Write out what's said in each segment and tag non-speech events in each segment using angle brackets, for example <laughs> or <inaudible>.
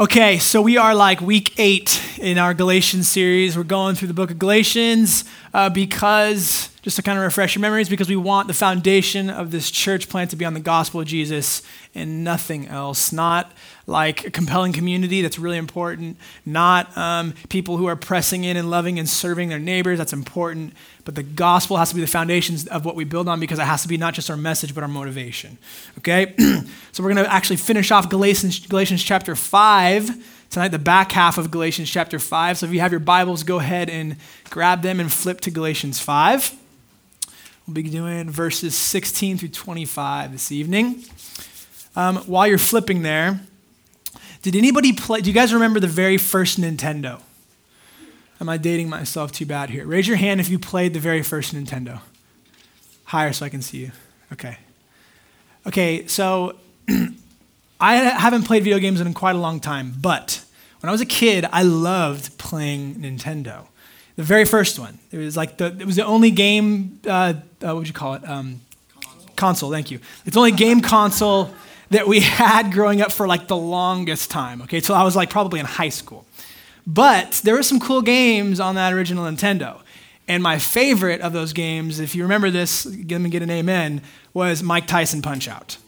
Okay, so we are like week eight in our Galatians series. We're going through the book of Galatians uh, because, just to kind of refresh your memories, because we want the foundation of this church plant to be on the gospel of Jesus and nothing else. Not like a compelling community, that's really important. Not um, people who are pressing in and loving and serving their neighbors, that's important. But the gospel has to be the foundations of what we build on because it has to be not just our message, but our motivation. Okay? <clears throat> so we're going to actually finish off Galatians, Galatians chapter 5 tonight, the back half of Galatians chapter 5. So if you have your Bibles, go ahead and grab them and flip to Galatians 5. We'll be doing verses 16 through 25 this evening. Um, while you're flipping there, did anybody play? Do you guys remember the very first Nintendo? Am I dating myself too bad here? Raise your hand if you played the very first Nintendo. Higher so I can see you. Okay. Okay, so <clears throat> I haven't played video games in quite a long time, but when I was a kid, I loved playing Nintendo. The very first one. It was like the, it was the only game, uh, uh, what would you call it? Um, console. console, thank you. It's only game console that we had growing up for like the longest time, okay? So I was like probably in high school. But there were some cool games on that original Nintendo. And my favorite of those games, if you remember this, let me get an amen, was Mike Tyson Punch Out.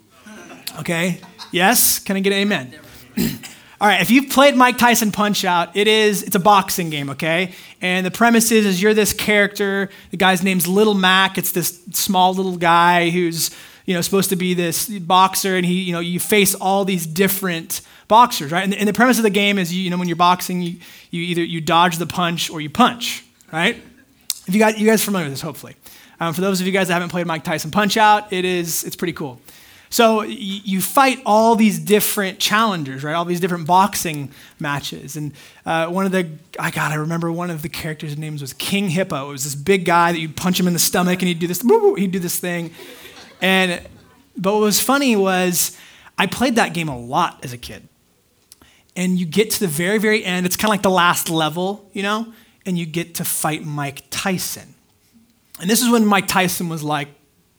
Okay? Yes? Can I get an amen? <clears throat> All right, if you've played Mike Tyson Punch Out, it is it's a boxing game, okay? And the premise is, is you're this character. The guy's name's Little Mac. It's this small little guy who's you know supposed to be this boxer, and he you know you face all these different boxers, right? And the, and the premise of the game is, you, you know, when you're boxing, you, you either you dodge the punch or you punch, right? If you got you guys familiar with this, hopefully. Um, for those of you guys that haven't played Mike Tyson Punch Out, it is it's pretty cool. So you fight all these different challengers, right? All these different boxing matches. And uh, one of the, I got, I remember one of the characters' names was King Hippo. It was this big guy that you'd punch him in the stomach and he'd do this, <laughs> he'd do this thing. And, but what was funny was I played that game a lot as a kid and you get to the very, very end. It's kind of like the last level, you know, and you get to fight Mike Tyson. And this is when Mike Tyson was like,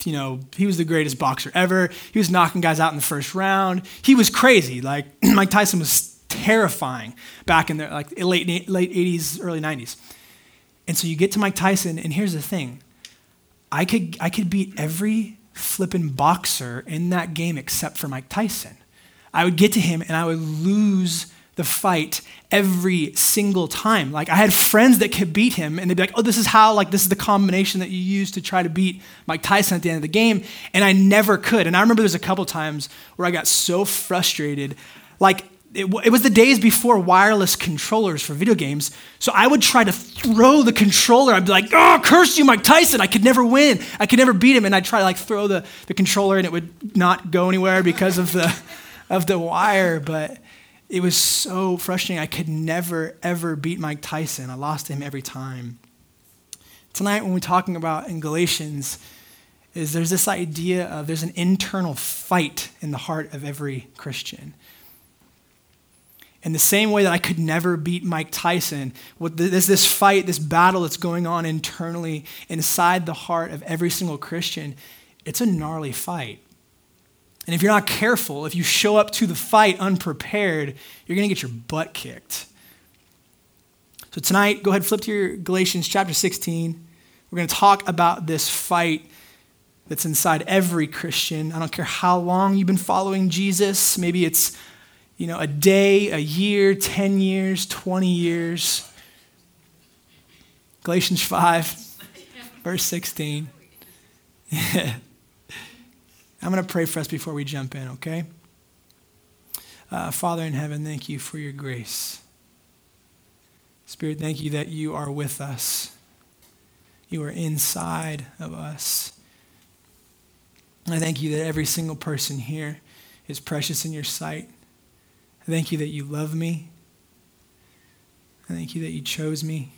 you know, he was the greatest boxer ever. He was knocking guys out in the first round. He was crazy. Like <clears throat> Mike Tyson was terrifying back in the like late late 80s, early 90s. And so you get to Mike Tyson, and here's the thing: I could I could beat every flipping boxer in that game except for Mike Tyson. I would get to him and I would lose the fight every single time. Like I had friends that could beat him and they'd be like, oh, this is how, like, this is the combination that you use to try to beat Mike Tyson at the end of the game. And I never could. And I remember there's a couple times where I got so frustrated. Like, it, it was the days before wireless controllers for video games. So I would try to throw the controller. I'd be like, oh, curse you, Mike Tyson. I could never win. I could never beat him. And I'd try to like throw the, the controller and it would not go anywhere because of the <laughs> of the wire, but it was so frustrating. I could never, ever beat Mike Tyson. I lost him every time. Tonight, when we're talking about in Galatians, is there's this idea of there's an internal fight in the heart of every Christian. In the same way that I could never beat Mike Tyson, there's this fight, this battle that's going on internally inside the heart of every single Christian. It's a gnarly fight. And if you're not careful, if you show up to the fight unprepared, you're going to get your butt kicked. So tonight, go ahead, flip to your Galatians chapter 16. We're going to talk about this fight that's inside every Christian. I don't care how long you've been following Jesus. Maybe it's, you know, a day, a year, 10 years, 20 years. Galatians 5, verse 16. <laughs> I'm going to pray for us before we jump in, okay? Uh, Father in heaven, thank you for your grace. Spirit, thank you that you are with us. You are inside of us. I thank you that every single person here is precious in your sight. Thank you that you love me. I thank you that you chose me.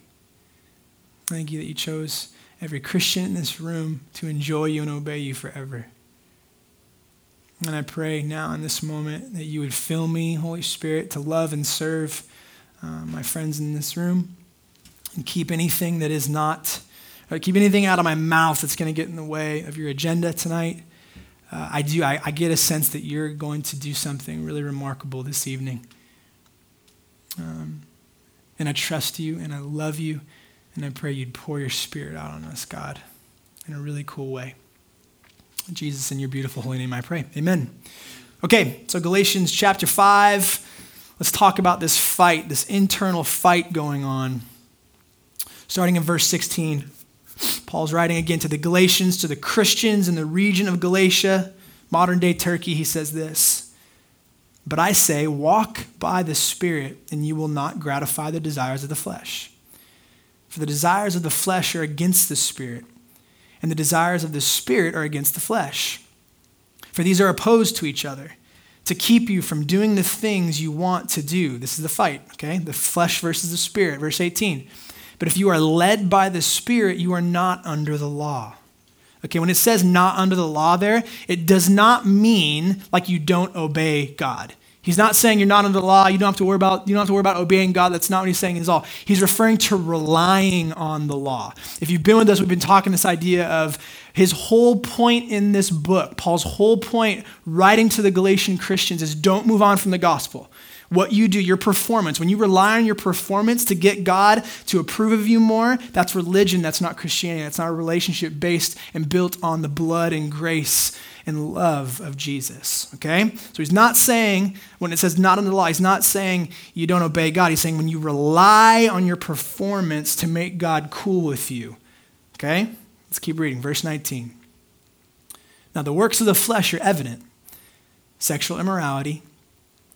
I thank you that you chose every Christian in this room to enjoy you and obey you forever. And I pray now in this moment that you would fill me, Holy Spirit, to love and serve uh, my friends in this room and keep anything that is not, keep anything out of my mouth that's going to get in the way of your agenda tonight. Uh, I do, I, I get a sense that you're going to do something really remarkable this evening. Um, and I trust you and I love you. And I pray you'd pour your spirit out on us, God, in a really cool way. Jesus, in your beautiful holy name, I pray. Amen. Okay, so Galatians chapter 5. Let's talk about this fight, this internal fight going on. Starting in verse 16, Paul's writing again to the Galatians, to the Christians in the region of Galatia, modern day Turkey. He says this But I say, walk by the Spirit, and you will not gratify the desires of the flesh. For the desires of the flesh are against the Spirit, and the desires of the Spirit are against the flesh. For these are opposed to each other to keep you from doing the things you want to do. This is the fight, okay? The flesh versus the Spirit. Verse 18. But if you are led by the Spirit, you are not under the law. Okay, when it says not under the law there, it does not mean like you don't obey God. He's not saying you're not under the law, you don't have to worry about you don't have to worry about obeying God. That's not what he's saying at all. He's referring to relying on the law. If you've been with us, we've been talking this idea of his whole point in this book, Paul's whole point writing to the Galatian Christians is don't move on from the gospel what you do, your performance, when you rely on your performance to get God to approve of you more, that's religion. That's not Christianity. That's not a relationship based and built on the blood and grace and love of Jesus. Okay? So he's not saying, when it says not under the law, he's not saying you don't obey God. He's saying when you rely on your performance to make God cool with you. Okay? Let's keep reading. Verse 19. Now, the works of the flesh are evident sexual immorality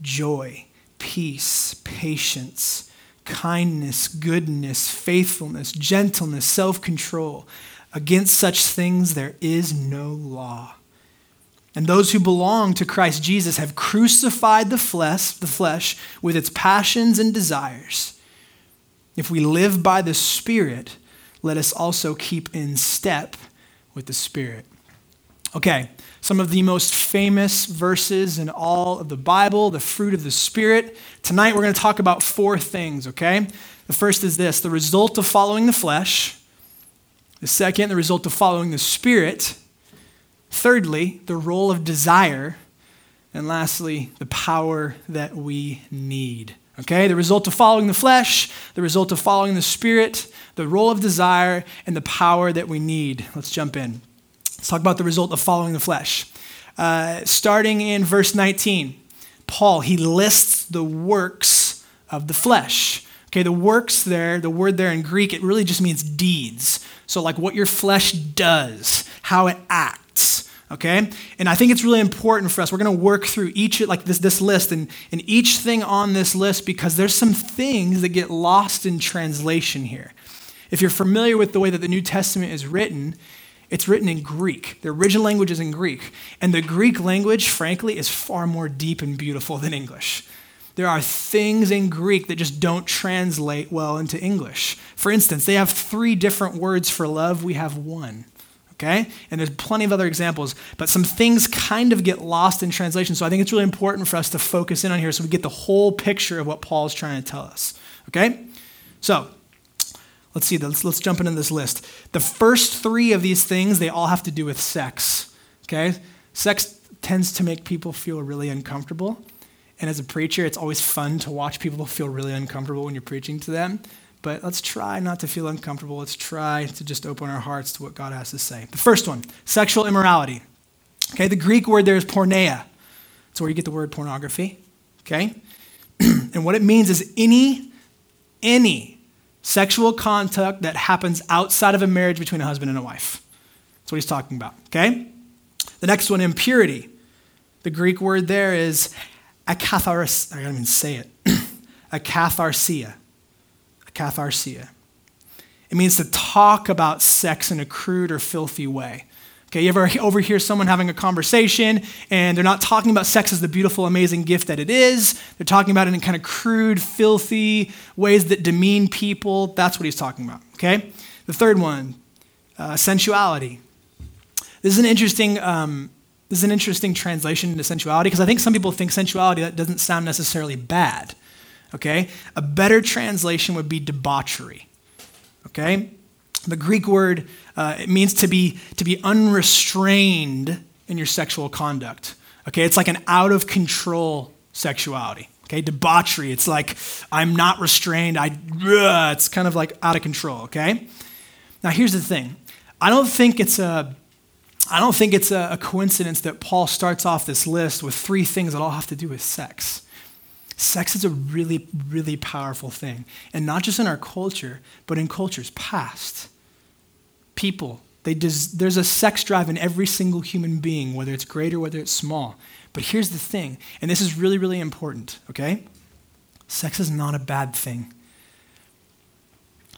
joy, peace, patience, kindness, goodness, faithfulness, gentleness, self control. Against such things there is no law. And those who belong to Christ Jesus have crucified the flesh, the flesh with its passions and desires. If we live by the Spirit, let us also keep in step with the Spirit. Okay, some of the most famous verses in all of the Bible, the fruit of the Spirit. Tonight we're going to talk about four things, okay? The first is this the result of following the flesh. The second, the result of following the Spirit. Thirdly, the role of desire. And lastly, the power that we need. Okay? The result of following the flesh, the result of following the Spirit, the role of desire, and the power that we need. Let's jump in. Let's talk about the result of following the flesh. Uh, starting in verse 19, Paul, he lists the works of the flesh. Okay, the works there, the word there in Greek, it really just means deeds. So, like what your flesh does, how it acts. Okay? And I think it's really important for us. We're going to work through each, like this, this list and, and each thing on this list because there's some things that get lost in translation here. If you're familiar with the way that the New Testament is written, it's written in Greek. The original language is in Greek. And the Greek language, frankly, is far more deep and beautiful than English. There are things in Greek that just don't translate well into English. For instance, they have three different words for love, we have one. Okay? And there's plenty of other examples, but some things kind of get lost in translation. So I think it's really important for us to focus in on here so we get the whole picture of what Paul's trying to tell us. Okay? So, Let's see, let's, let's jump into this list. The first three of these things, they all have to do with sex. Okay? Sex tends to make people feel really uncomfortable. And as a preacher, it's always fun to watch people feel really uncomfortable when you're preaching to them. But let's try not to feel uncomfortable. Let's try to just open our hearts to what God has to say. The first one sexual immorality. Okay, the Greek word there is porneia. That's where you get the word pornography. Okay? <clears throat> and what it means is any, any sexual contact that happens outside of a marriage between a husband and a wife. That's what he's talking about, okay? The next one, impurity. The Greek word there is akatharis, I can't even say it, <clears throat> akatharsia. Akatharsia. It means to talk about sex in a crude or filthy way. Okay, you ever <laughs> overhear someone having a conversation and they're not talking about sex as the beautiful, amazing gift that it is. They're talking about it in kind of crude, filthy ways that demean people. That's what he's talking about. Okay? The third one, uh, sensuality. This is an interesting. Um, this is an interesting translation into sensuality because I think some people think sensuality that doesn't sound necessarily bad. Okay? A better translation would be debauchery. Okay? The Greek word uh, it means to be to be unrestrained in your sexual conduct. Okay, it's like an out of control sexuality. Okay, debauchery. It's like I'm not restrained. I uh, it's kind of like out of control. Okay. Now here's the thing. I don't think it's a I don't think it's a, a coincidence that Paul starts off this list with three things that all have to do with sex. Sex is a really, really powerful thing. And not just in our culture, but in cultures past people. Des- there's a sex drive in every single human being, whether it's great or whether it's small. But here's the thing, and this is really, really important, okay? Sex is not a bad thing.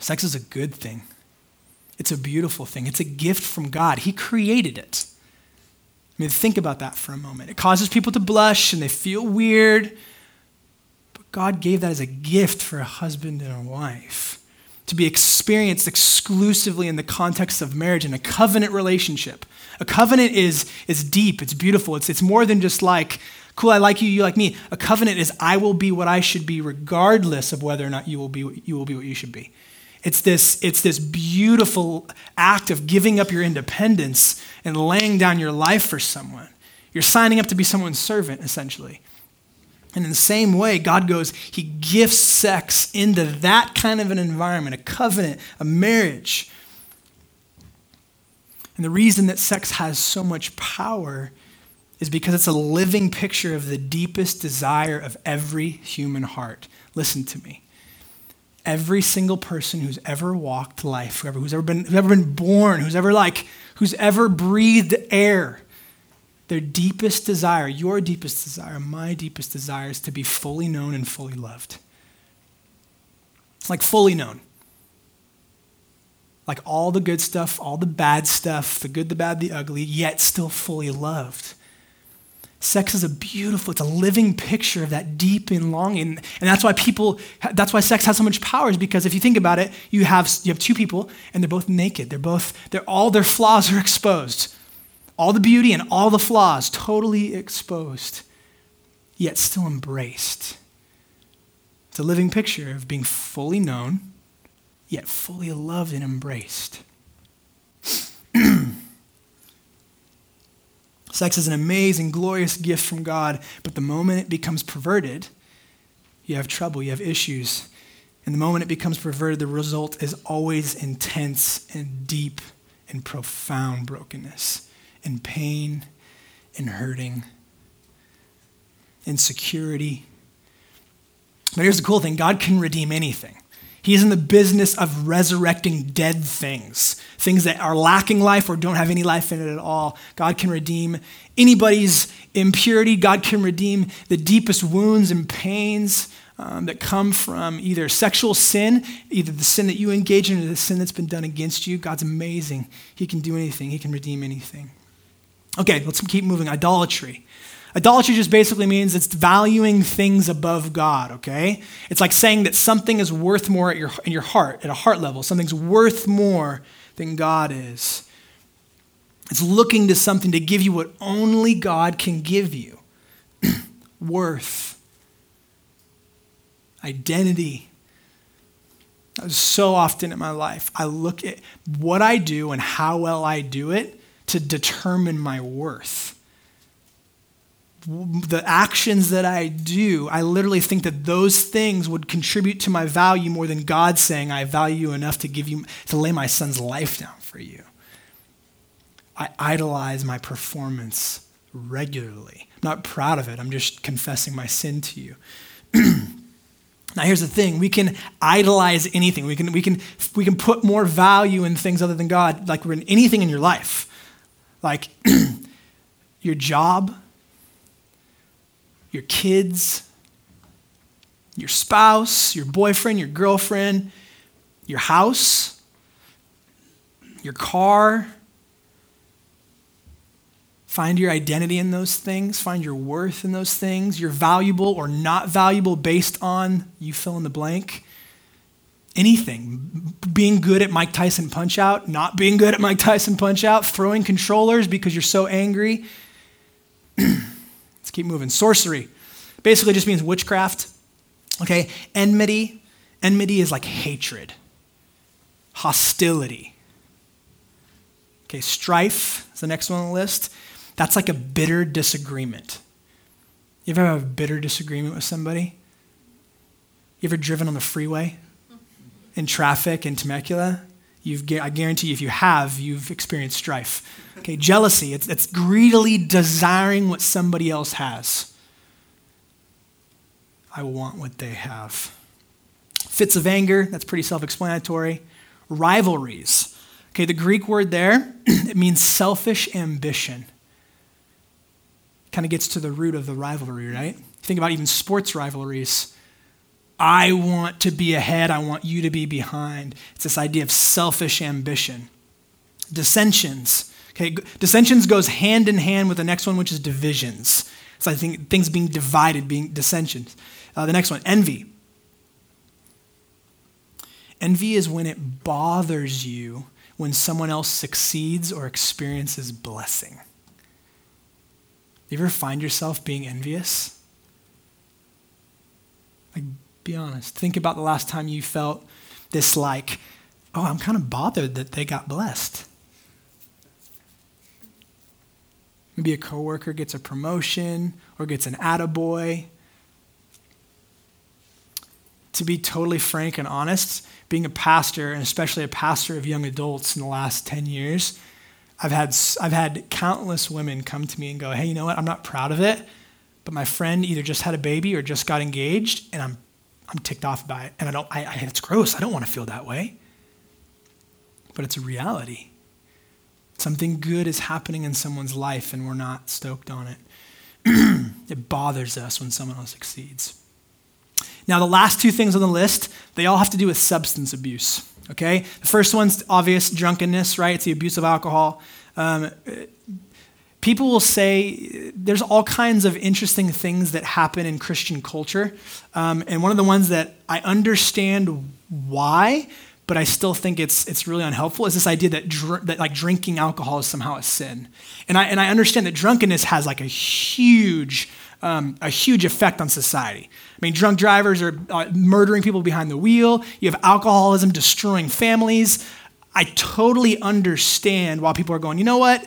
Sex is a good thing. It's a beautiful thing. It's a gift from God. He created it. I mean, think about that for a moment. It causes people to blush and they feel weird. But God gave that as a gift for a husband and a wife to be experienced exclusively in the context of marriage and a covenant relationship. A covenant is, is deep, it's beautiful, it's, it's more than just like, cool, I like you, you like me. A covenant is, I will be what I should be regardless of whether or not you will be, you will be what you should be. It's this, it's this beautiful act of giving up your independence and laying down your life for someone. You're signing up to be someone's servant, essentially. And in the same way, God goes, He gifts sex into that kind of an environment, a covenant, a marriage. And the reason that sex has so much power is because it's a living picture of the deepest desire of every human heart. Listen to me. Every single person who's ever walked life, whoever, who's ever been, who's ever been born, who's ever like, who's ever breathed air, their deepest desire, your deepest desire, my deepest desire is to be fully known and fully loved. It's like fully known. Like all the good stuff, all the bad stuff, the good, the bad, the ugly, yet still fully loved. Sex is a beautiful, it's a living picture of that deep in longing. And that's why people, that's why sex has so much power, is because if you think about it, you have, you have two people and they're both naked. They're both, they're, all their flaws are <laughs> exposed all the beauty and all the flaws totally exposed, yet still embraced. It's a living picture of being fully known, yet fully loved and embraced. <clears throat> Sex is an amazing, glorious gift from God, but the moment it becomes perverted, you have trouble, you have issues. And the moment it becomes perverted, the result is always intense and deep and profound brokenness and pain and hurting, insecurity. But here's the cool thing God can redeem anything. He's in the business of resurrecting dead things, things that are lacking life or don't have any life in it at all. God can redeem anybody's impurity. God can redeem the deepest wounds and pains um, that come from either sexual sin, either the sin that you engage in or the sin that's been done against you. God's amazing. He can do anything, He can redeem anything. Okay, let's keep moving. Idolatry. Idolatry just basically means it's valuing things above God, okay? It's like saying that something is worth more at your, in your heart, at a heart level. Something's worth more than God is. It's looking to something to give you what only God can give you <clears throat> worth, identity. So often in my life, I look at what I do and how well I do it to determine my worth. The actions that I do, I literally think that those things would contribute to my value more than God saying, I value you enough to give you, to lay my son's life down for you. I idolize my performance regularly. I'm not proud of it. I'm just confessing my sin to you. <clears throat> Now here's the thing, we can idolize anything. We can, we, can, we can put more value in things other than God, like we're in anything in your life like <clears throat> your job, your kids, your spouse, your boyfriend, your girlfriend, your house, your car, Find your identity in those things. Find your worth in those things. You're valuable or not valuable based on you fill in the blank. Anything. Being good at Mike Tyson punch out, not being good at Mike Tyson punch out, throwing controllers because you're so angry. <clears throat> Let's keep moving. Sorcery basically just means witchcraft. Okay? Enmity. Enmity is like hatred, hostility. Okay, strife is the next one on the list. That's like a bitter disagreement. You ever have a bitter disagreement with somebody? You ever driven on the freeway in traffic in Temecula? You've, I guarantee you, if you have, you've experienced strife. Okay, jealousy, it's, it's greedily desiring what somebody else has. I want what they have. Fits of anger, that's pretty self explanatory. Rivalries. Okay, the Greek word there, <clears throat> it means selfish ambition kind of gets to the root of the rivalry, right? Think about even sports rivalries. I want to be ahead, I want you to be behind. It's this idea of selfish ambition. Dissensions. Okay, dissensions goes hand in hand with the next one, which is divisions. So I think things being divided, being dissensions. Uh, the next one, envy. Envy is when it bothers you when someone else succeeds or experiences blessing. You ever find yourself being envious? Like, be honest. Think about the last time you felt this, like, oh, I'm kind of bothered that they got blessed. Maybe a coworker gets a promotion or gets an attaboy. To be totally frank and honest, being a pastor, and especially a pastor of young adults in the last 10 years, I've had, I've had countless women come to me and go, hey, you know what? I'm not proud of it, but my friend either just had a baby or just got engaged, and I'm, I'm ticked off by it. And I don't, I, I, it's gross. I don't want to feel that way. But it's a reality. Something good is happening in someone's life, and we're not stoked on it. <clears throat> it bothers us when someone else succeeds. Now, the last two things on the list, they all have to do with substance abuse. Okay? The first one's obvious drunkenness, right? It's the abuse of alcohol. Um, people will say there's all kinds of interesting things that happen in Christian culture. Um, and one of the ones that I understand why, but I still think it's, it's really unhelpful is this idea that, dr- that like drinking alcohol is somehow a sin. And I, and I understand that drunkenness has like a huge um, a huge effect on society. I mean, drunk drivers are uh, murdering people behind the wheel. You have alcoholism destroying families. I totally understand why people are going, you know what?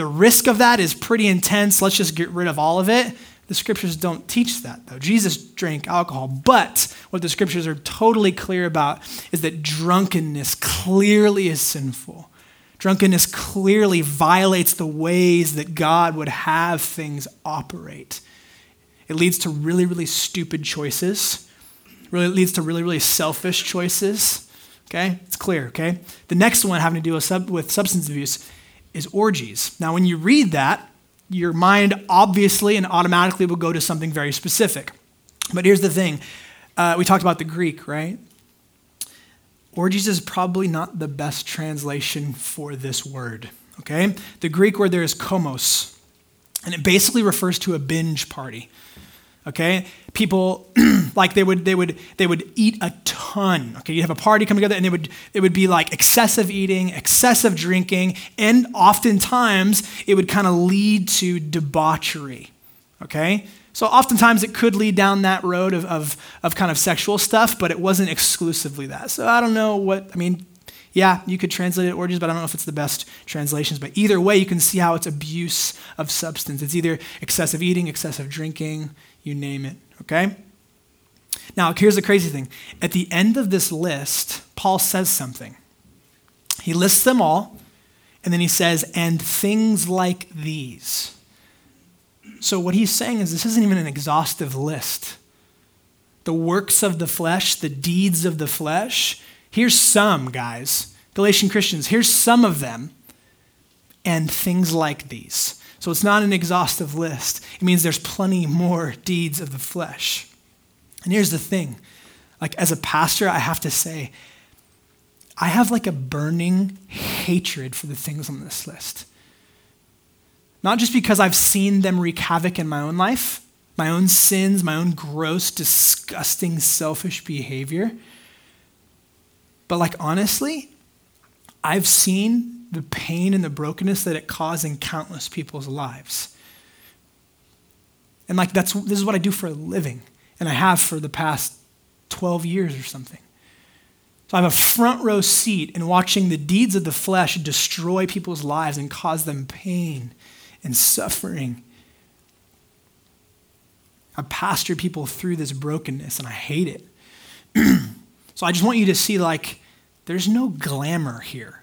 The risk of that is pretty intense. Let's just get rid of all of it. The scriptures don't teach that, though. Jesus drank alcohol. But what the scriptures are totally clear about is that drunkenness clearly is sinful. Drunkenness clearly violates the ways that God would have things operate. It leads to really, really stupid choices. Really it leads to really, really selfish choices. Okay? It's clear, okay? The next one having to do with, sub- with substance abuse is orgies. Now, when you read that, your mind obviously and automatically will go to something very specific. But here's the thing uh, we talked about the Greek, right? Orgies is probably not the best translation for this word, okay? The Greek word there is komos, and it basically refers to a binge party okay people <clears throat> like they would they would they would eat a ton okay you'd have a party come together and they would it would be like excessive eating excessive drinking and oftentimes it would kind of lead to debauchery okay so oftentimes it could lead down that road of, of, of kind of sexual stuff but it wasn't exclusively that so i don't know what i mean yeah, you could translate it orgies, but I don't know if it's the best translations. But either way, you can see how it's abuse of substance. It's either excessive eating, excessive drinking, you name it, okay? Now, here's the crazy thing. At the end of this list, Paul says something. He lists them all, and then he says, and things like these. So, what he's saying is this isn't even an exhaustive list. The works of the flesh, the deeds of the flesh, here's some, guys. Galatian Christians, here's some of them, and things like these. So it's not an exhaustive list. It means there's plenty more deeds of the flesh. And here's the thing like, as a pastor, I have to say, I have like a burning hatred for the things on this list. Not just because I've seen them wreak havoc in my own life, my own sins, my own gross, disgusting, selfish behavior, but like honestly, I've seen the pain and the brokenness that it caused in countless people's lives. And like that's this is what I do for a living, and I have for the past 12 years or something. So I have a front row seat in watching the deeds of the flesh destroy people's lives and cause them pain and suffering. I pastor people through this brokenness and I hate it. <clears throat> so I just want you to see like there's no glamour here.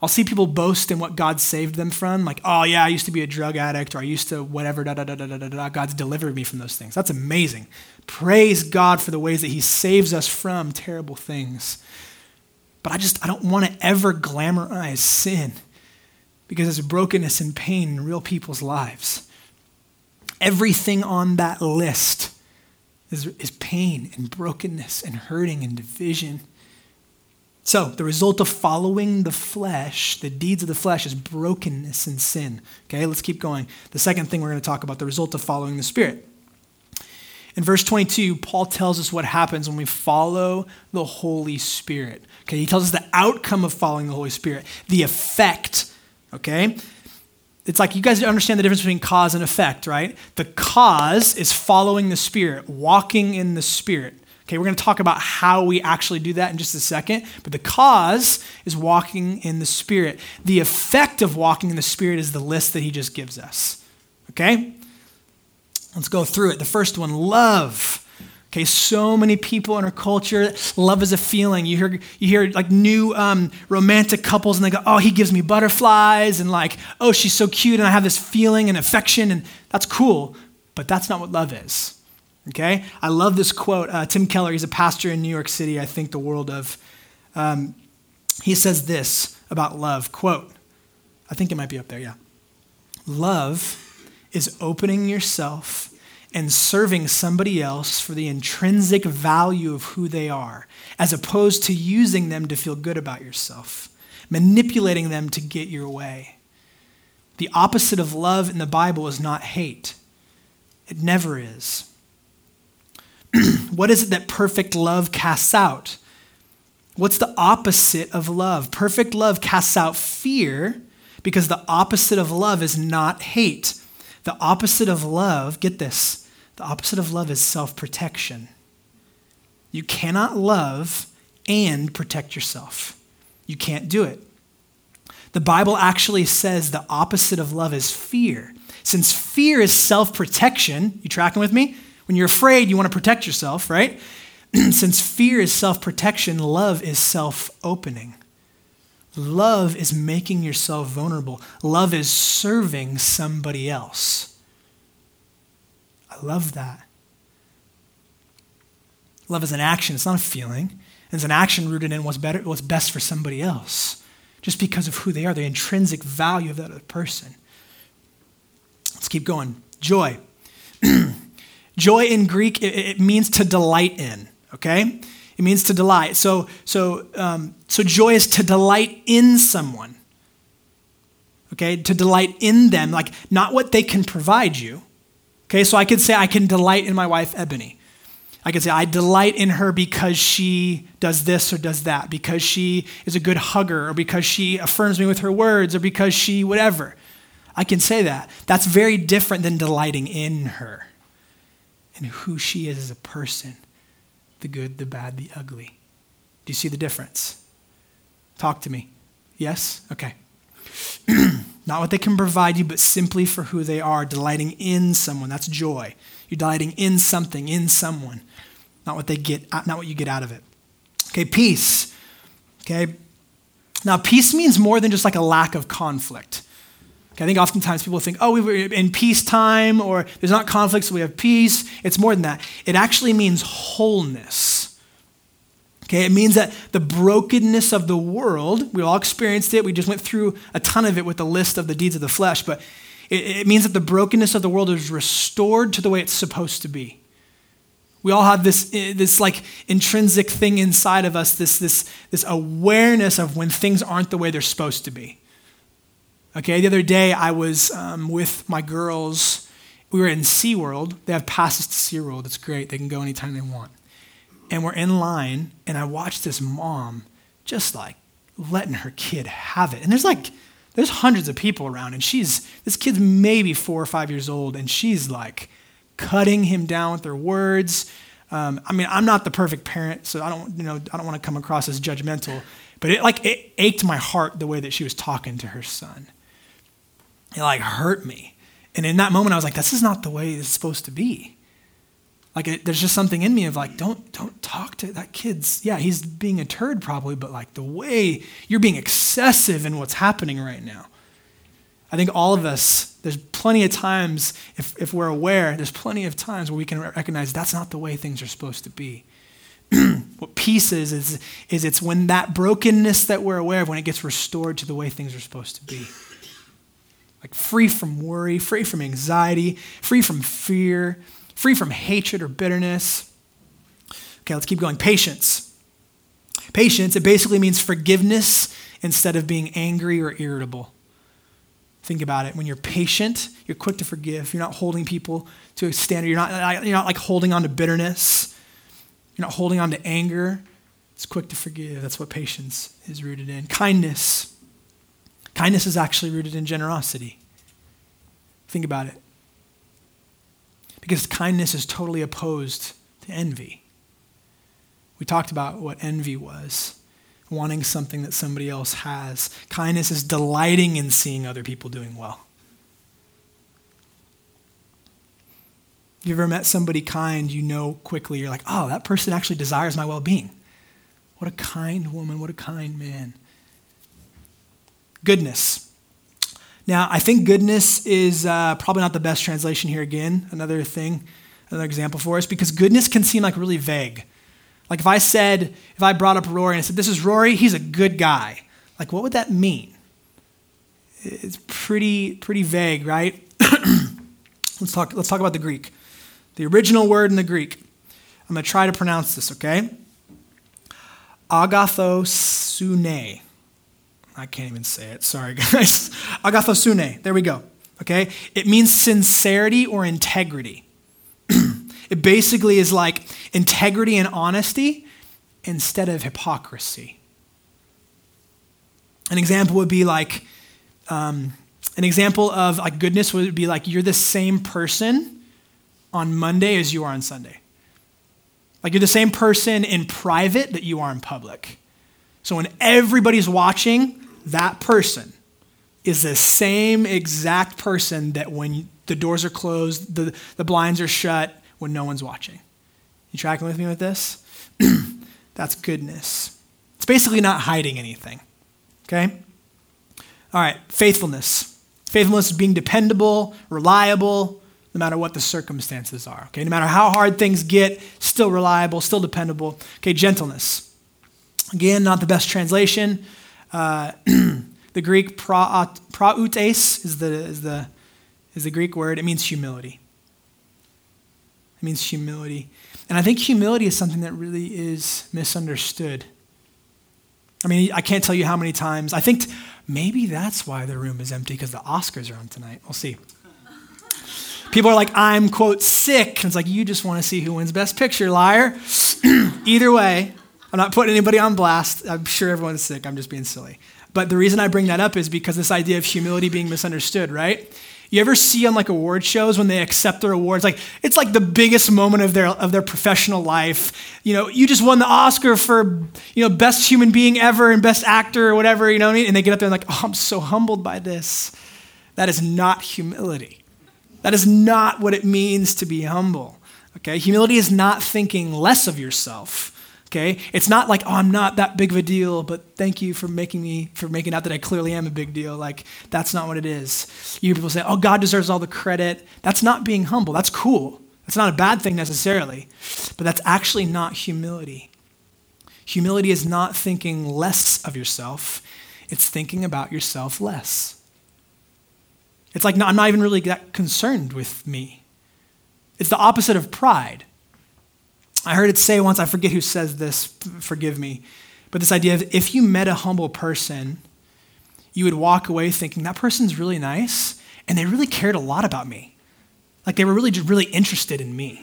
I'll see people boast in what God saved them from, like, oh yeah, I used to be a drug addict, or I used to whatever, da da da da da da da. God's delivered me from those things. That's amazing. Praise God for the ways that He saves us from terrible things. But I just I don't want to ever glamorize sin because there's brokenness and pain in real people's lives. Everything on that list is, is pain and brokenness and hurting and division. So, the result of following the flesh, the deeds of the flesh, is brokenness and sin. Okay, let's keep going. The second thing we're going to talk about, the result of following the Spirit. In verse 22, Paul tells us what happens when we follow the Holy Spirit. Okay, he tells us the outcome of following the Holy Spirit, the effect. Okay, it's like you guys understand the difference between cause and effect, right? The cause is following the Spirit, walking in the Spirit. Okay, we're going to talk about how we actually do that in just a second, but the cause is walking in the Spirit. The effect of walking in the Spirit is the list that he just gives us. Okay? Let's go through it. The first one love. Okay, so many people in our culture, love is a feeling. You hear, you hear like new um, romantic couples, and they go, "Oh, he gives me butterflies," and like, "Oh, she's so cute," and I have this feeling and affection, and that's cool. But that's not what love is. Okay? I love this quote. Uh, Tim Keller, he's a pastor in New York City, I think the world of. Um, he says this about love quote, I think it might be up there, yeah. Love is opening yourself and serving somebody else for the intrinsic value of who they are, as opposed to using them to feel good about yourself, manipulating them to get your way. The opposite of love in the Bible is not hate, it never is. <clears throat> what is it that perfect love casts out? What's the opposite of love? Perfect love casts out fear because the opposite of love is not hate. The opposite of love, get this, the opposite of love is self protection. You cannot love and protect yourself. You can't do it. The Bible actually says the opposite of love is fear. Since fear is self protection, you tracking with me? When you're afraid, you want to protect yourself, right? <clears throat> Since fear is self protection, love is self opening. Love is making yourself vulnerable. Love is serving somebody else. I love that. Love is an action, it's not a feeling. It's an action rooted in what's, better, what's best for somebody else, just because of who they are, the intrinsic value of that other person. Let's keep going. Joy. <clears throat> Joy in Greek, it, it means to delight in, okay? It means to delight. So, so, um, so joy is to delight in someone, okay? To delight in them, like not what they can provide you, okay? So I could say I can delight in my wife, Ebony. I could say, I delight in her because she does this or does that, because she is a good hugger, or because she affirms me with her words, or because she whatever. I can say that. That's very different than delighting in her and who she is as a person the good, the bad, the ugly. Do you see the difference? Talk to me. Yes? Okay. <clears throat> Not what they can provide you, but simply for who they are, delighting in someone. That's joy. You're delighting in something, in someone. Not what they get, uh, not what you get out of it. Okay, peace. Okay. Now, peace means more than just like a lack of conflict. Okay, I think oftentimes people think, oh, we were in peacetime or there's not conflict, so we have peace. It's more than that. It actually means wholeness. Okay, it means that the brokenness of the world, we all experienced it. We just went through a ton of it with the list of the deeds of the flesh, but it, it means that the brokenness of the world is restored to the way it's supposed to be. We all have this, eh, this like intrinsic thing inside of us, this, this, this awareness of when things aren't the way they're supposed to be. Okay, the other day I was um, with my girls. We were in SeaWorld. They have passes to SeaWorld. It's great. They can go anytime they want. And we're in line, and I watched this mom just like letting her kid have it. And there's like, there's hundreds of people around, and she's, this kid's maybe four or five years old, and she's like cutting him down with her words. Um, I mean, I'm not the perfect parent, so I don't, you know, I don't want to come across as judgmental, but it like it ached my heart the way that she was talking to her son. It like hurt me. And in that moment, I was like, this is not the way it's supposed to be. Like, it, there's just something in me of like, don't, don't talk to that kid's, yeah, he's being a turd probably, but like the way you're being excessive in what's happening right now. I think all of us, there's plenty of times, if, if we're aware, there's plenty of times where we can recognize that's not the way things are supposed to be. <clears throat> what peace is, is, is it's when that brokenness that we're aware of, when it gets restored to the way things are supposed to be like free from worry, free from anxiety, free from fear, free from hatred or bitterness. Okay, let's keep going. Patience. Patience, it basically means forgiveness instead of being angry or irritable. Think about it. When you're patient, you're quick to forgive. You're not holding people to a standard. You're not, you're not like holding on to bitterness. You're not holding on to anger. It's quick to forgive. That's what patience is rooted in. Kindness. Kindness is actually rooted in generosity. Think about it. Because kindness is totally opposed to envy. We talked about what envy was wanting something that somebody else has. Kindness is delighting in seeing other people doing well. You ever met somebody kind, you know quickly, you're like, oh, that person actually desires my well being. What a kind woman, what a kind man. Goodness. Now, I think goodness is uh, probably not the best translation here again. Another thing, another example for us, because goodness can seem like really vague. Like if I said, if I brought up Rory and I said, this is Rory, he's a good guy. Like, what would that mean? It's pretty, pretty vague, right? <clears throat> let's, talk, let's talk about the Greek. The original word in the Greek. I'm going to try to pronounce this, okay? Agathosune. I can't even say it. Sorry, <laughs> guys. Agathosune. There we go. Okay? It means sincerity or integrity. <clears throat> it basically is like integrity and honesty instead of hypocrisy. An example would be like, um, an example of like goodness would be like you're the same person on Monday as you are on Sunday. Like you're the same person in private that you are in public. So when everybody's watching, that person is the same exact person that when the doors are closed, the, the blinds are shut, when no one's watching. You tracking with me with this? <clears throat> That's goodness. It's basically not hiding anything. Okay? All right, faithfulness. Faithfulness is being dependable, reliable, no matter what the circumstances are. Okay, no matter how hard things get, still reliable, still dependable. Okay, gentleness. Again, not the best translation. Uh, <clears throat> the Greek prautes is the, is, the, is the Greek word. It means humility. It means humility. And I think humility is something that really is misunderstood. I mean, I can't tell you how many times. I think t- maybe that's why the room is empty because the Oscars are on tonight. We'll see. People are like, I'm, quote, sick. And it's like, you just want to see who wins Best Picture, liar. <clears throat> Either way, I'm not putting anybody on blast. I'm sure everyone's sick. I'm just being silly. But the reason I bring that up is because this idea of humility being misunderstood, right? You ever see on like award shows when they accept their awards, like it's like the biggest moment of their of their professional life. You know, you just won the Oscar for you know best human being ever and best actor or whatever. You know, what I mean? and they get up there and like, oh, I'm so humbled by this. That is not humility. That is not what it means to be humble. Okay, humility is not thinking less of yourself okay? It's not like oh i'm not that big of a deal but thank you for making me for making out that i clearly am a big deal. Like that's not what it is. You people say oh god deserves all the credit. That's not being humble. That's cool. That's not a bad thing necessarily but that's actually not humility. Humility is not thinking less of yourself. It's thinking about yourself less. It's like no, i'm not even really that concerned with me. It's the opposite of pride I heard it say once, I forget who says this, forgive me, but this idea of if you met a humble person, you would walk away thinking, that person's really nice, and they really cared a lot about me. Like they were really, really interested in me.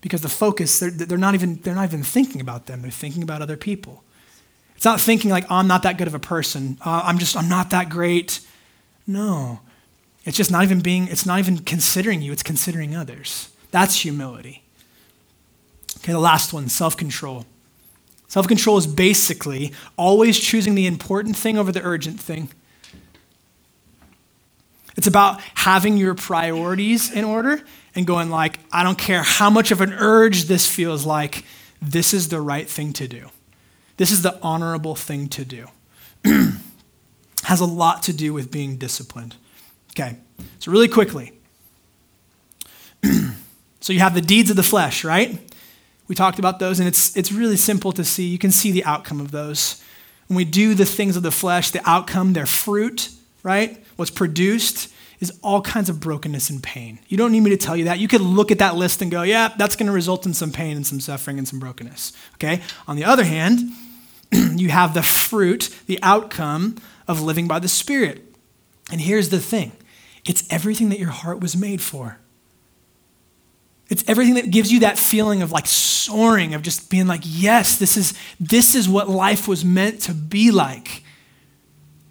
Because the focus, they're, they're, not even, they're not even thinking about them, they're thinking about other people. It's not thinking like, oh, I'm not that good of a person. Uh, I'm just, I'm not that great. No. It's just not even being, it's not even considering you, it's considering others. That's humility. Okay, the last one self control. Self control is basically always choosing the important thing over the urgent thing. It's about having your priorities in order and going like, I don't care how much of an urge this feels like, this is the right thing to do. This is the honorable thing to do. <clears throat> Has a lot to do with being disciplined. Okay, so really quickly. <clears throat> so you have the deeds of the flesh, right? We talked about those, and it's, it's really simple to see. You can see the outcome of those. When we do the things of the flesh, the outcome, their fruit, right? What's produced is all kinds of brokenness and pain. You don't need me to tell you that. You could look at that list and go, yeah, that's going to result in some pain and some suffering and some brokenness. Okay? On the other hand, <clears throat> you have the fruit, the outcome of living by the Spirit. And here's the thing it's everything that your heart was made for. It's everything that gives you that feeling of like soaring, of just being like, yes, this is, this is what life was meant to be like.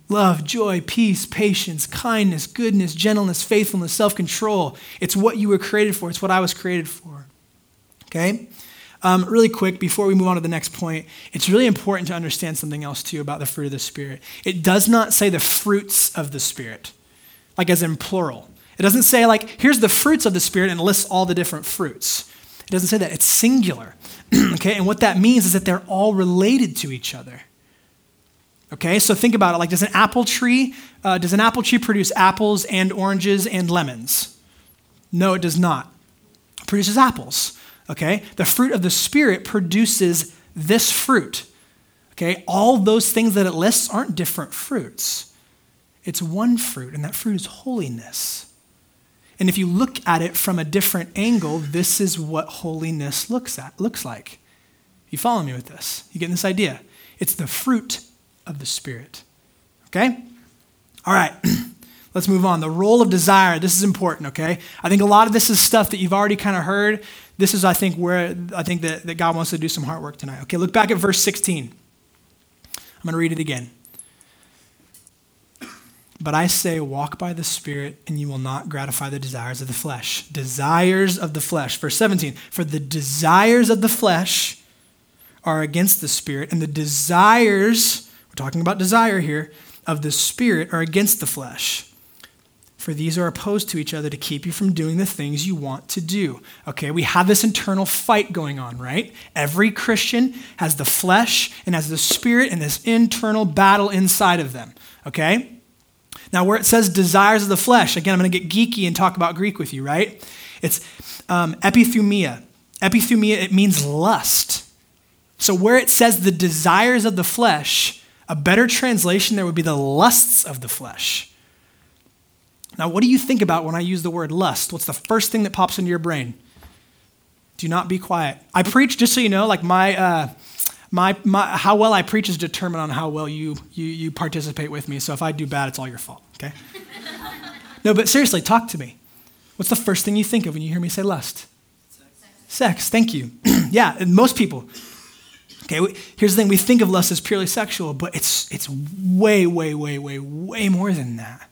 Love, joy, peace, patience, kindness, goodness, gentleness, faithfulness, self control. It's what you were created for. It's what I was created for. Okay? Um, really quick, before we move on to the next point, it's really important to understand something else too about the fruit of the Spirit. It does not say the fruits of the Spirit, like as in plural. It doesn't say, like, here's the fruits of the Spirit and lists all the different fruits. It doesn't say that. It's singular. <clears throat> okay? And what that means is that they're all related to each other. Okay? So think about it. Like, does an apple tree, uh, does an apple tree produce apples and oranges and lemons? No, it does not. It produces apples. Okay? The fruit of the Spirit produces this fruit. Okay? All those things that it lists aren't different fruits. It's one fruit, and that fruit is holiness. And if you look at it from a different angle, this is what holiness looks at looks like. You follow me with this? You getting this idea? It's the fruit of the Spirit. Okay? All right. <clears throat> Let's move on. The role of desire. This is important, okay? I think a lot of this is stuff that you've already kind of heard. This is, I think, where I think that, that God wants to do some hard work tonight. Okay, look back at verse 16. I'm going to read it again. But I say, walk by the Spirit, and you will not gratify the desires of the flesh. Desires of the flesh. Verse 17 For the desires of the flesh are against the Spirit, and the desires, we're talking about desire here, of the Spirit are against the flesh. For these are opposed to each other to keep you from doing the things you want to do. Okay, we have this internal fight going on, right? Every Christian has the flesh and has the spirit and this internal battle inside of them. Okay? Now, where it says desires of the flesh, again, I'm going to get geeky and talk about Greek with you, right? It's um, epithumia. Epithumia, it means lust. So, where it says the desires of the flesh, a better translation there would be the lusts of the flesh. Now, what do you think about when I use the word lust? What's the first thing that pops into your brain? Do not be quiet. I preach, just so you know, like my. Uh, my, my, how well I preach is determined on how well you, you, you participate with me. So if I do bad, it's all your fault, okay? <laughs> no, but seriously, talk to me. What's the first thing you think of when you hear me say lust? Sex. Sex, thank you. <clears throat> yeah, and most people. Okay, here's the thing we think of lust as purely sexual, but it's, it's way, way, way, way, way more than that.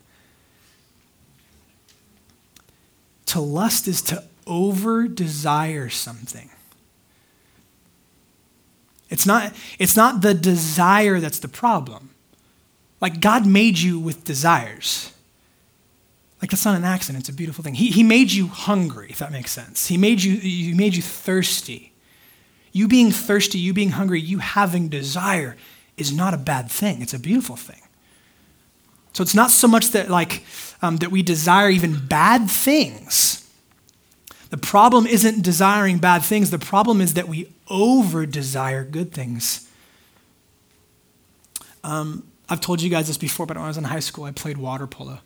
To lust is to over desire something. It's not, it's not the desire that's the problem. Like, God made you with desires. Like, that's not an accident, it's a beautiful thing. He, he made you hungry, if that makes sense. He made you, he made you thirsty. You being thirsty, you being hungry, you having desire is not a bad thing, it's a beautiful thing. So it's not so much that, like, um, that we desire even bad things the problem isn't desiring bad things, the problem is that we over desire good things. Um, I've told you guys this before, but when I was in high school, I played water polo.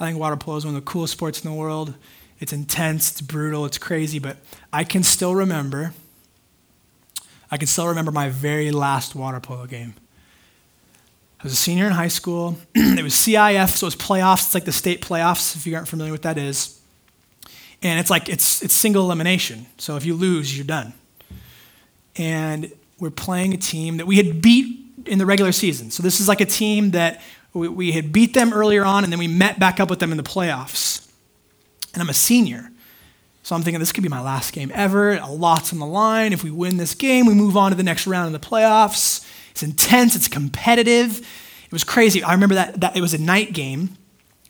I think water polo is one of the coolest sports in the world. It's intense, it's brutal, it's crazy, but I can still remember. I can still remember my very last water polo game. I was a senior in high school. <clears throat> it was CIF, so it was playoffs. It's like the state playoffs, if you aren't familiar with what that is. And it's like it's it's single elimination. So if you lose, you're done. And we're playing a team that we had beat in the regular season. So this is like a team that we, we had beat them earlier on, and then we met back up with them in the playoffs. And I'm a senior. So I'm thinking this could be my last game ever. A lot's on the line. If we win this game, we move on to the next round in the playoffs. It's intense, it's competitive. It was crazy. I remember that, that it was a night game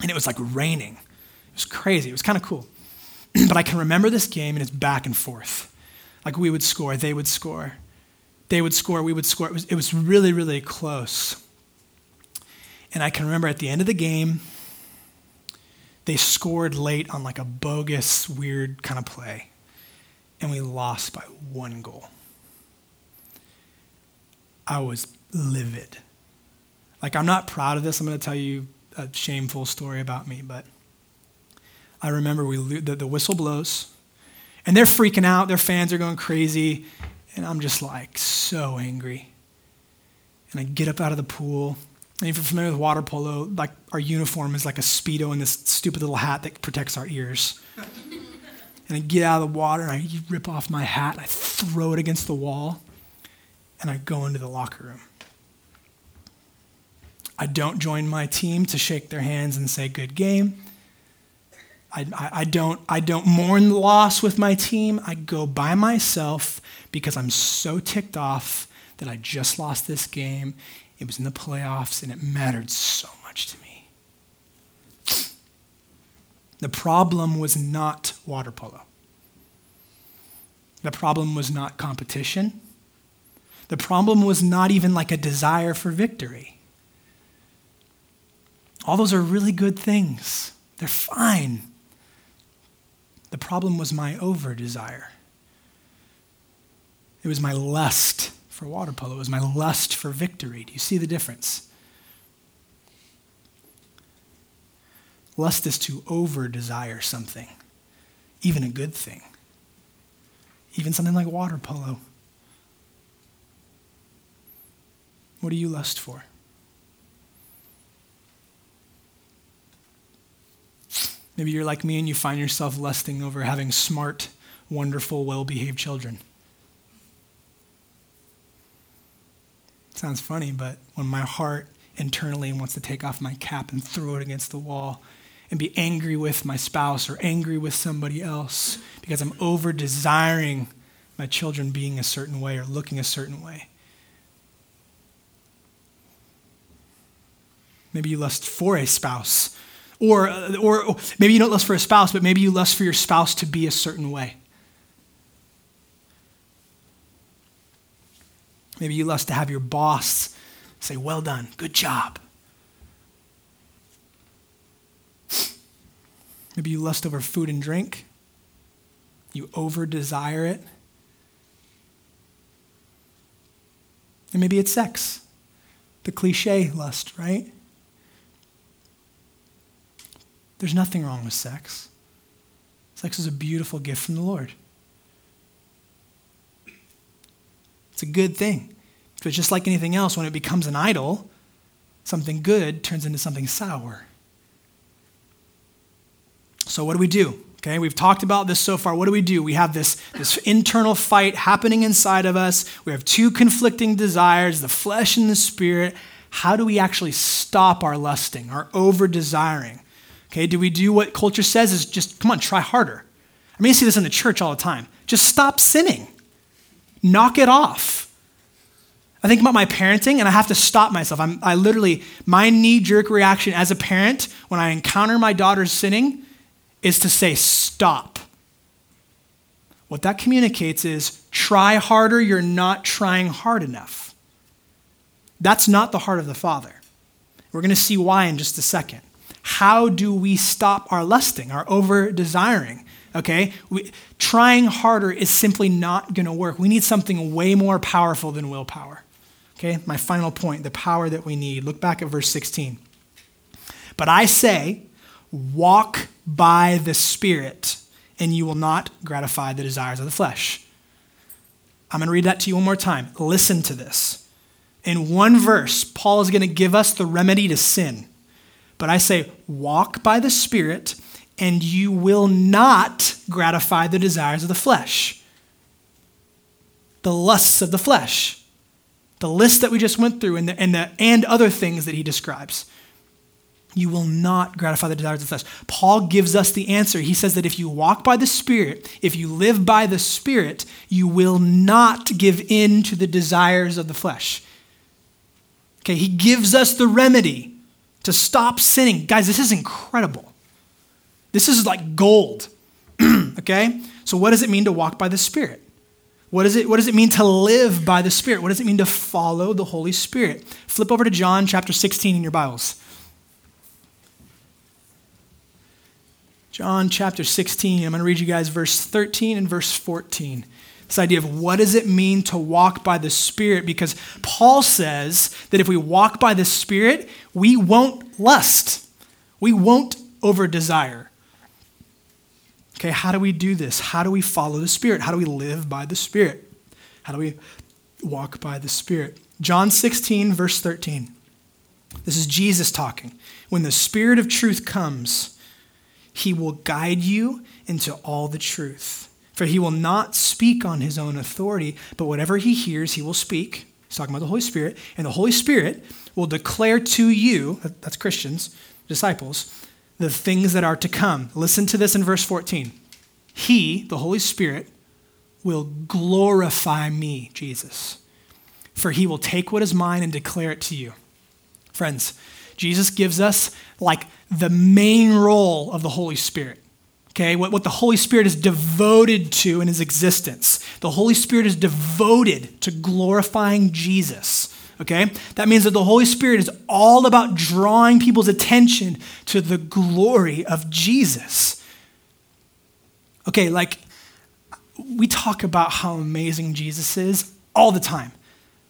and it was like raining. It was crazy. It was kind of cool. <clears throat> but I can remember this game and it's back and forth. Like we would score, they would score. They would score, we would score. It was, it was really, really close. And I can remember at the end of the game, they scored late on like a bogus, weird kind of play. And we lost by one goal. I was livid. Like, I'm not proud of this. I'm going to tell you a shameful story about me, but I remember we the, the whistle blows, and they're freaking out. Their fans are going crazy, and I'm just like so angry. And I get up out of the pool. And if you're familiar with water polo, like our uniform is like a speedo and this stupid little hat that protects our ears. <laughs> and I get out of the water and I rip off my hat. I throw it against the wall, and I go into the locker room. I don't join my team to shake their hands and say good game. I, I, don't, I don't mourn the loss with my team. I go by myself because I'm so ticked off that I just lost this game. It was in the playoffs and it mattered so much to me. The problem was not water polo. The problem was not competition. The problem was not even like a desire for victory. All those are really good things, they're fine. The problem was my over desire. It was my lust for water polo. It was my lust for victory. Do you see the difference? Lust is to over desire something, even a good thing, even something like water polo. What do you lust for? Maybe you're like me and you find yourself lusting over having smart, wonderful, well behaved children. Sounds funny, but when my heart internally wants to take off my cap and throw it against the wall and be angry with my spouse or angry with somebody else because I'm over desiring my children being a certain way or looking a certain way. Maybe you lust for a spouse or, or maybe you don't lust for a spouse, but maybe you lust for your spouse to be a certain way. Maybe you lust to have your boss say, Well done, good job. Maybe you lust over food and drink. You over desire it. And maybe it's sex, the cliche lust, right? There's nothing wrong with sex. Sex is a beautiful gift from the Lord. It's a good thing. But just like anything else, when it becomes an idol, something good turns into something sour. So, what do we do? Okay, we've talked about this so far. What do we do? We have this, this internal fight happening inside of us. We have two conflicting desires, the flesh and the spirit. How do we actually stop our lusting, our over desiring? Okay, do we do what culture says is just, come on, try harder? I mean, you see this in the church all the time. Just stop sinning, knock it off. I think about my parenting and I have to stop myself. I'm, I literally, my knee jerk reaction as a parent when I encounter my daughter sinning is to say, stop. What that communicates is try harder, you're not trying hard enough. That's not the heart of the Father. We're going to see why in just a second how do we stop our lusting, our over desiring? Okay? We, trying harder is simply not going to work. We need something way more powerful than willpower. Okay? My final point the power that we need. Look back at verse 16. But I say, walk by the Spirit, and you will not gratify the desires of the flesh. I'm going to read that to you one more time. Listen to this. In one verse, Paul is going to give us the remedy to sin. But I say, walk by the Spirit, and you will not gratify the desires of the flesh, the lusts of the flesh, the list that we just went through, and, the, and, the, and other things that he describes. You will not gratify the desires of the flesh. Paul gives us the answer. He says that if you walk by the Spirit, if you live by the Spirit, you will not give in to the desires of the flesh. Okay, he gives us the remedy to stop sinning. Guys, this is incredible. This is like gold. <clears throat> okay? So, what does it mean to walk by the Spirit? What, is it, what does it mean to live by the Spirit? What does it mean to follow the Holy Spirit? Flip over to John chapter 16 in your Bibles. John chapter 16. I'm going to read you guys verse 13 and verse 14. This idea of what does it mean to walk by the Spirit? Because Paul says that if we walk by the Spirit, we won't lust, we won't over desire. Okay, how do we do this? How do we follow the Spirit? How do we live by the Spirit? How do we walk by the Spirit? John 16, verse 13. This is Jesus talking. When the Spirit of truth comes, he will guide you into all the truth. For he will not speak on his own authority, but whatever he hears, he will speak. He's talking about the Holy Spirit. And the Holy Spirit will declare to you, that's Christians, disciples, the things that are to come. Listen to this in verse 14. He, the Holy Spirit, will glorify me, Jesus, for he will take what is mine and declare it to you. Friends, Jesus gives us like the main role of the Holy Spirit. Okay, what, what the Holy Spirit is devoted to in his existence. The Holy Spirit is devoted to glorifying Jesus. Okay, that means that the Holy Spirit is all about drawing people's attention to the glory of Jesus. Okay, like we talk about how amazing Jesus is all the time.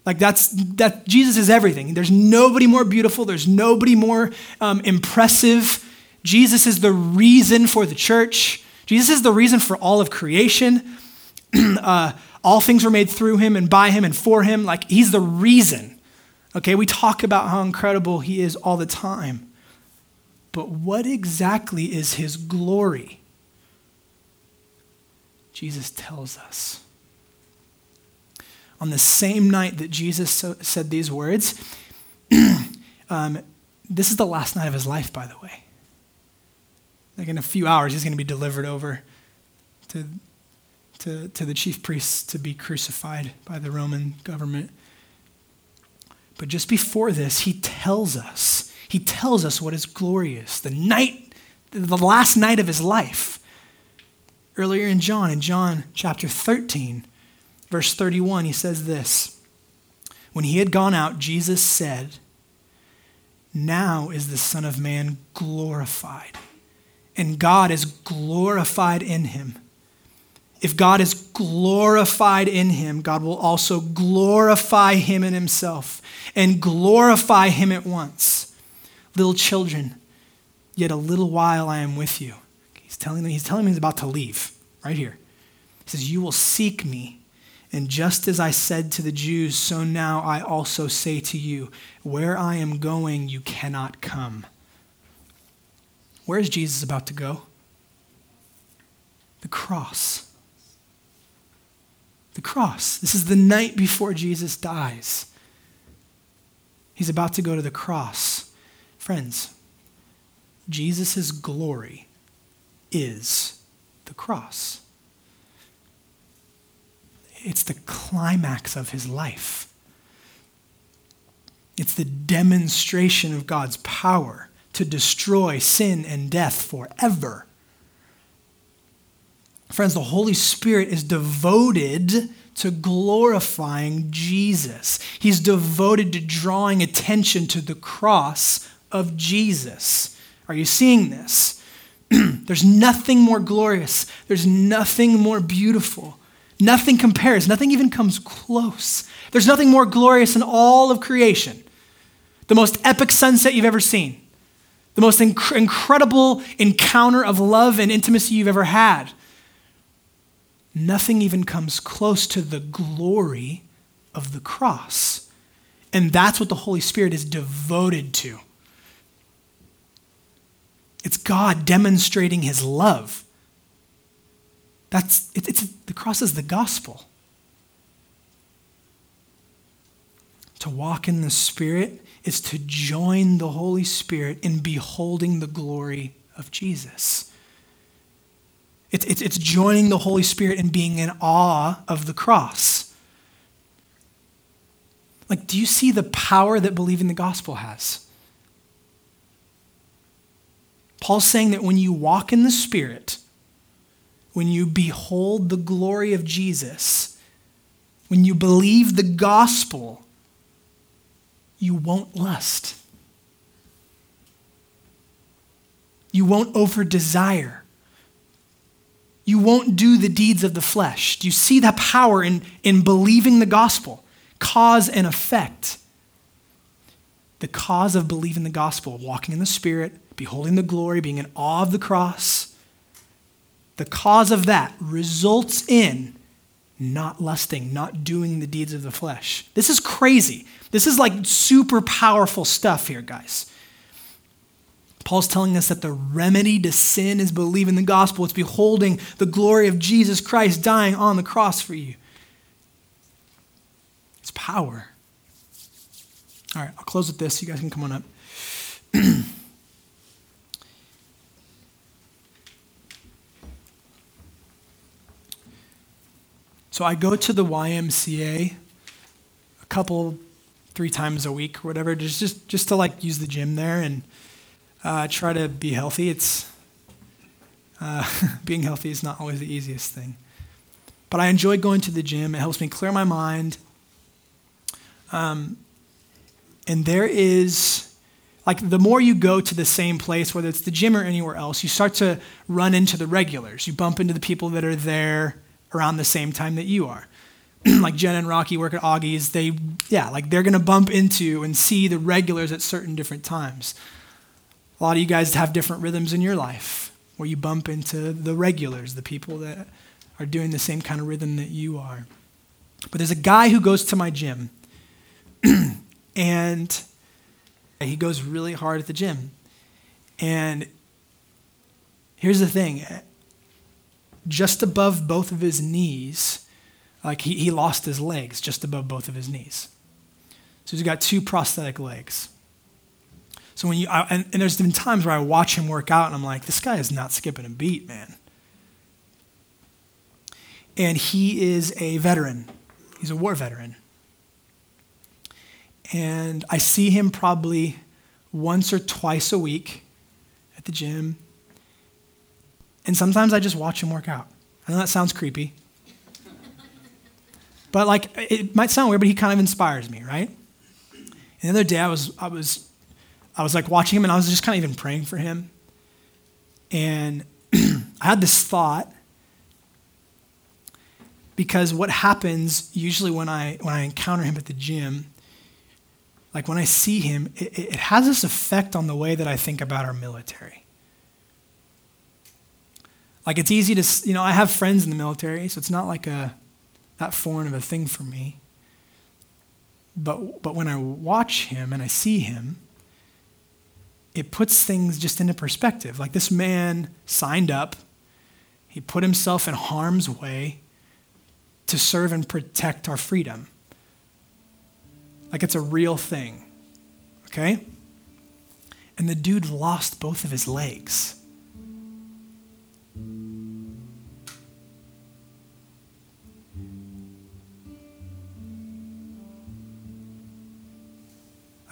Like that's that Jesus is everything. There's nobody more beautiful. There's nobody more um, impressive. Jesus is the reason for the church. Jesus is the reason for all of creation. <clears throat> uh, all things were made through him and by him and for him. Like he's the reason. Okay, we talk about how incredible he is all the time. But what exactly is his glory? Jesus tells us on the same night that Jesus so, said these words, <clears throat> um, this is the last night of his life, by the way. Like in a few hours, he's going to be delivered over to, to, to the chief priests to be crucified by the Roman government. But just before this, he tells us, he tells us what is. The night, the last night of his life. Earlier in John, in John chapter 13, Verse 31, he says this When he had gone out, Jesus said, Now is the Son of Man glorified, and God is glorified in him. If God is glorified in him, God will also glorify him in himself and glorify him at once. Little children, yet a little while I am with you. He's telling them, he's telling me he's about to leave right here. He says, You will seek me and just as I said to the Jews, so now I also say to you, where I am going, you cannot come. Where is Jesus about to go? The cross. The cross. This is the night before Jesus dies. He's about to go to the cross. Friends, Jesus' glory is the cross it's the climax of his life. It's the demonstration of God's power to destroy sin and death forever. Friends, the Holy Spirit is devoted to glorifying Jesus. He's devoted to drawing attention to the cross of Jesus. Are you seeing this? <clears throat> There's nothing more glorious, there's nothing more beautiful Nothing compares, nothing even comes close. There's nothing more glorious in all of creation. The most epic sunset you've ever seen, the most inc- incredible encounter of love and intimacy you've ever had. Nothing even comes close to the glory of the cross. And that's what the Holy Spirit is devoted to. It's God demonstrating his love. That's it, it's the cross is the gospel. To walk in the Spirit is to join the Holy Spirit in beholding the glory of Jesus. It's, it's, it's joining the Holy Spirit in being in awe of the cross. Like, do you see the power that believing the gospel has? Paul's saying that when you walk in the Spirit, when you behold the glory of Jesus, when you believe the gospel, you won't lust. You won't over desire. You won't do the deeds of the flesh. Do you see that power in, in believing the gospel? Cause and effect. The cause of believing the gospel, walking in the Spirit, beholding the glory, being in awe of the cross, the cause of that results in not lusting, not doing the deeds of the flesh. This is crazy. This is like super powerful stuff here, guys. Paul's telling us that the remedy to sin is believing the gospel. It's beholding the glory of Jesus Christ dying on the cross for you. It's power. All right, I'll close with this. You guys can come on up. <clears throat> So I go to the YMCA a couple, three times a week or whatever, just just, just to like use the gym there and uh, try to be healthy. It's uh, <laughs> being healthy is not always the easiest thing, but I enjoy going to the gym. It helps me clear my mind. Um, and there is like the more you go to the same place, whether it's the gym or anywhere else, you start to run into the regulars. You bump into the people that are there around the same time that you are. <clears throat> like Jen and Rocky work at Augie's, they, yeah, like they're going to bump into and see the regulars at certain different times. A lot of you guys have different rhythms in your life where you bump into the regulars, the people that are doing the same kind of rhythm that you are. But there's a guy who goes to my gym <clears throat> and he goes really hard at the gym. And here's the thing just above both of his knees, like he, he lost his legs just above both of his knees. So he's got two prosthetic legs. So when you, I, and, and there's been times where I watch him work out and I'm like, this guy is not skipping a beat, man. And he is a veteran, he's a war veteran. And I see him probably once or twice a week at the gym. And sometimes I just watch him work out. I know that sounds creepy. But like it might sound weird, but he kind of inspires me, right? And the other day I was I was I was like watching him and I was just kind of even praying for him. And <clears throat> I had this thought because what happens usually when I when I encounter him at the gym, like when I see him, it, it has this effect on the way that I think about our military. Like it's easy to, you know, I have friends in the military, so it's not like a that foreign of a thing for me. But but when I watch him and I see him, it puts things just into perspective. Like this man signed up, he put himself in harm's way to serve and protect our freedom. Like it's a real thing. Okay? And the dude lost both of his legs.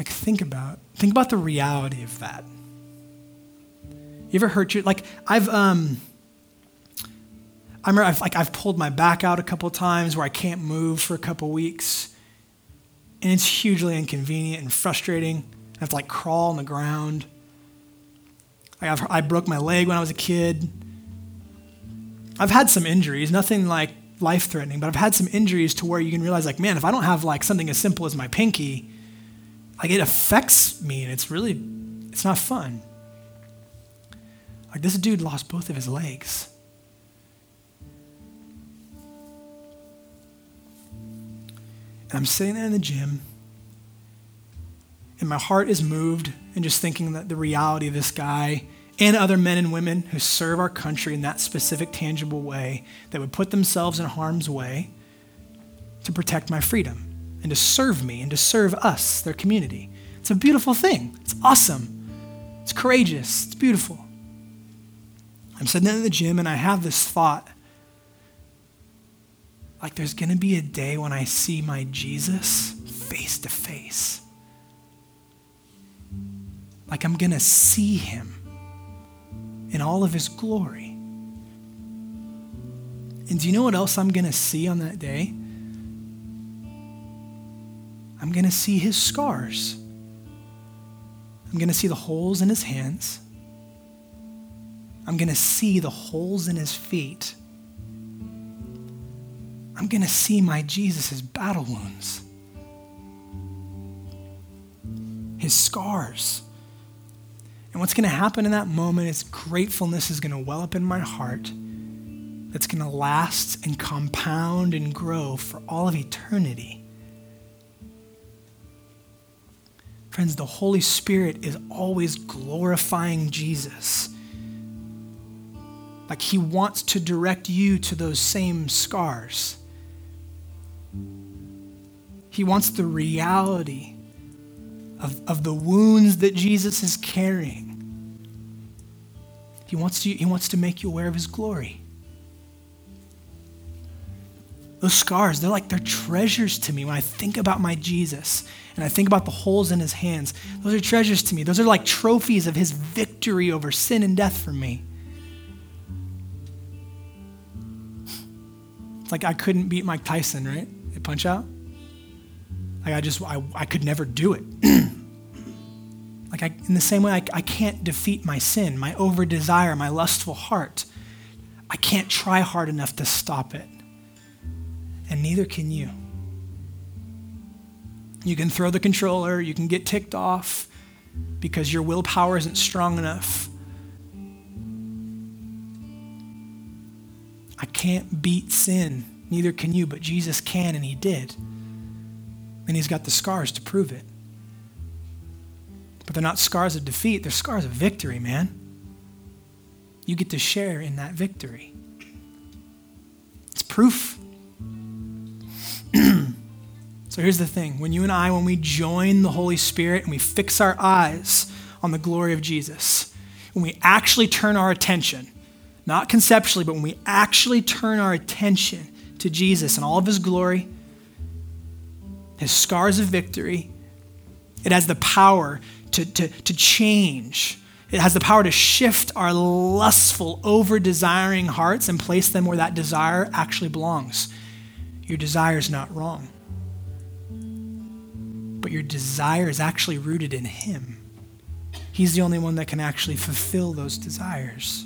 Like think about think about the reality of that. You ever hurt your like I've um I remember I've like I've pulled my back out a couple times where I can't move for a couple weeks. And it's hugely inconvenient and frustrating. I have to like crawl on the ground. I've, I broke my leg when I was a kid. I've had some injuries, nothing like life threatening, but I've had some injuries to where you can realize, like, man, if I don't have like something as simple as my pinky, like it affects me and it's really it's not fun. Like this dude lost both of his legs. And i'm sitting there in the gym And my heart is moved and just thinking that the reality of this guy and other men and women who serve our country in that specific, tangible way that would put themselves in harm's way to protect my freedom and to serve me and to serve us, their community. It's a beautiful thing. It's awesome. It's courageous. It's beautiful. I'm sitting in the gym and I have this thought like there's going to be a day when I see my Jesus face to face. Like I'm going to see him in all of his glory. And do you know what else I'm going to see on that day? I'm going to see his scars. I'm going to see the holes in his hands. I'm going to see the holes in his feet. I'm going to see my Jesus' battle wounds, his scars. And what's going to happen in that moment is gratefulness is going to well up in my heart that's going to last and compound and grow for all of eternity. Friends, the Holy Spirit is always glorifying Jesus. Like he wants to direct you to those same scars. He wants the reality of, of the wounds that Jesus is carrying. He wants, to, he wants to make you aware of his glory. Those scars, they're like, they're treasures to me when I think about my Jesus and I think about the holes in his hands. Those are treasures to me. Those are like trophies of his victory over sin and death for me. It's like I couldn't beat Mike Tyson, right? At Punch Out. Like I just, I, I could never do it. <clears throat> like I, in the same way, I, I can't defeat my sin, my over desire, my lustful heart. I can't try hard enough to stop it. And neither can you. You can throw the controller, you can get ticked off because your willpower isn't strong enough. I can't beat sin, neither can you, but Jesus can, and He did. And He's got the scars to prove it. But they're not scars of defeat, they're scars of victory, man. You get to share in that victory. It's proof. <clears throat> so here's the thing when you and I, when we join the Holy Spirit and we fix our eyes on the glory of Jesus, when we actually turn our attention, not conceptually, but when we actually turn our attention to Jesus and all of his glory, his scars of victory, it has the power to, to, to change. It has the power to shift our lustful, over desiring hearts and place them where that desire actually belongs. Your desire is not wrong, but your desire is actually rooted in Him. He's the only one that can actually fulfill those desires.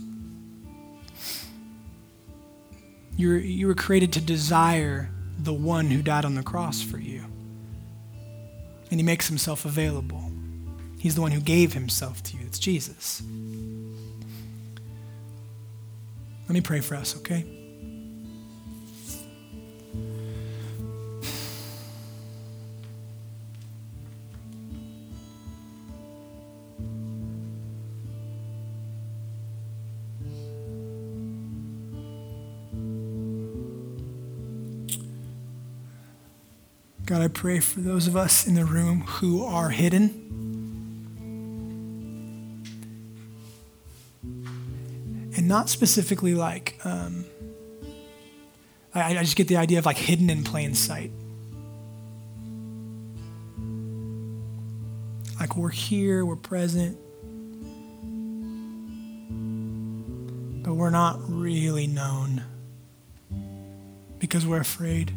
You were, you were created to desire the one who died on the cross for you. And he makes himself available. He's the one who gave himself to you. It's Jesus. Let me pray for us, okay? God, I pray for those of us in the room who are hidden. And not specifically like, um, I, I just get the idea of like hidden in plain sight. Like we're here, we're present, but we're not really known because we're afraid.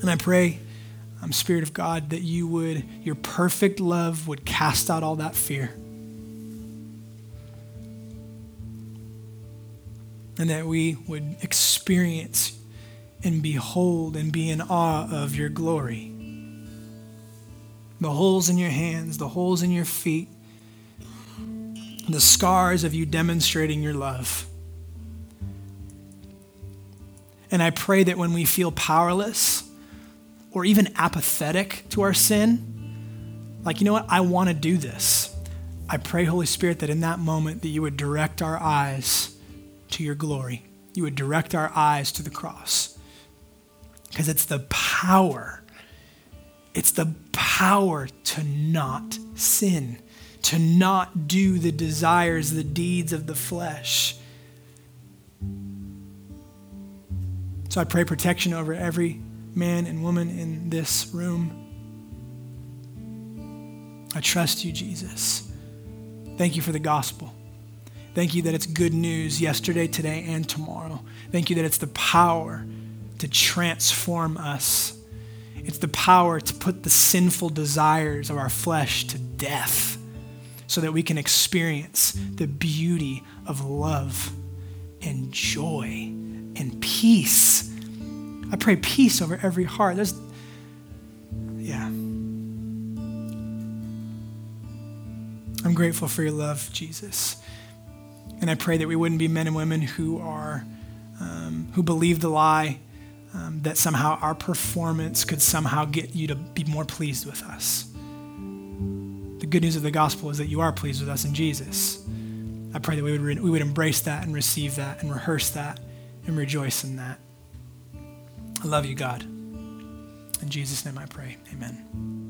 And I pray, um, Spirit of God, that you would, your perfect love would cast out all that fear. And that we would experience and behold and be in awe of your glory. The holes in your hands, the holes in your feet, the scars of you demonstrating your love. And I pray that when we feel powerless, or even apathetic to our sin, like, you know what, I want to do this. I pray, Holy Spirit, that in that moment that you would direct our eyes to your glory. You would direct our eyes to the cross. Because it's the power, it's the power to not sin, to not do the desires, the deeds of the flesh. So I pray protection over every man and woman in this room. I trust you, Jesus. Thank you for the gospel. Thank you that it's good news yesterday, today, and tomorrow. Thank you that it's the power to transform us. It's the power to put the sinful desires of our flesh to death so that we can experience the beauty of love and joy and peace. I pray peace over every heart. There's, yeah. I'm grateful for your love, Jesus. And I pray that we wouldn't be men and women who are, um, who believe the lie um, that somehow our performance could somehow get you to be more pleased with us. The good news of the gospel is that you are pleased with us in Jesus. I pray that we would, re- we would embrace that and receive that and rehearse that and rejoice in that. I love you, God. In Jesus' name I pray. Amen.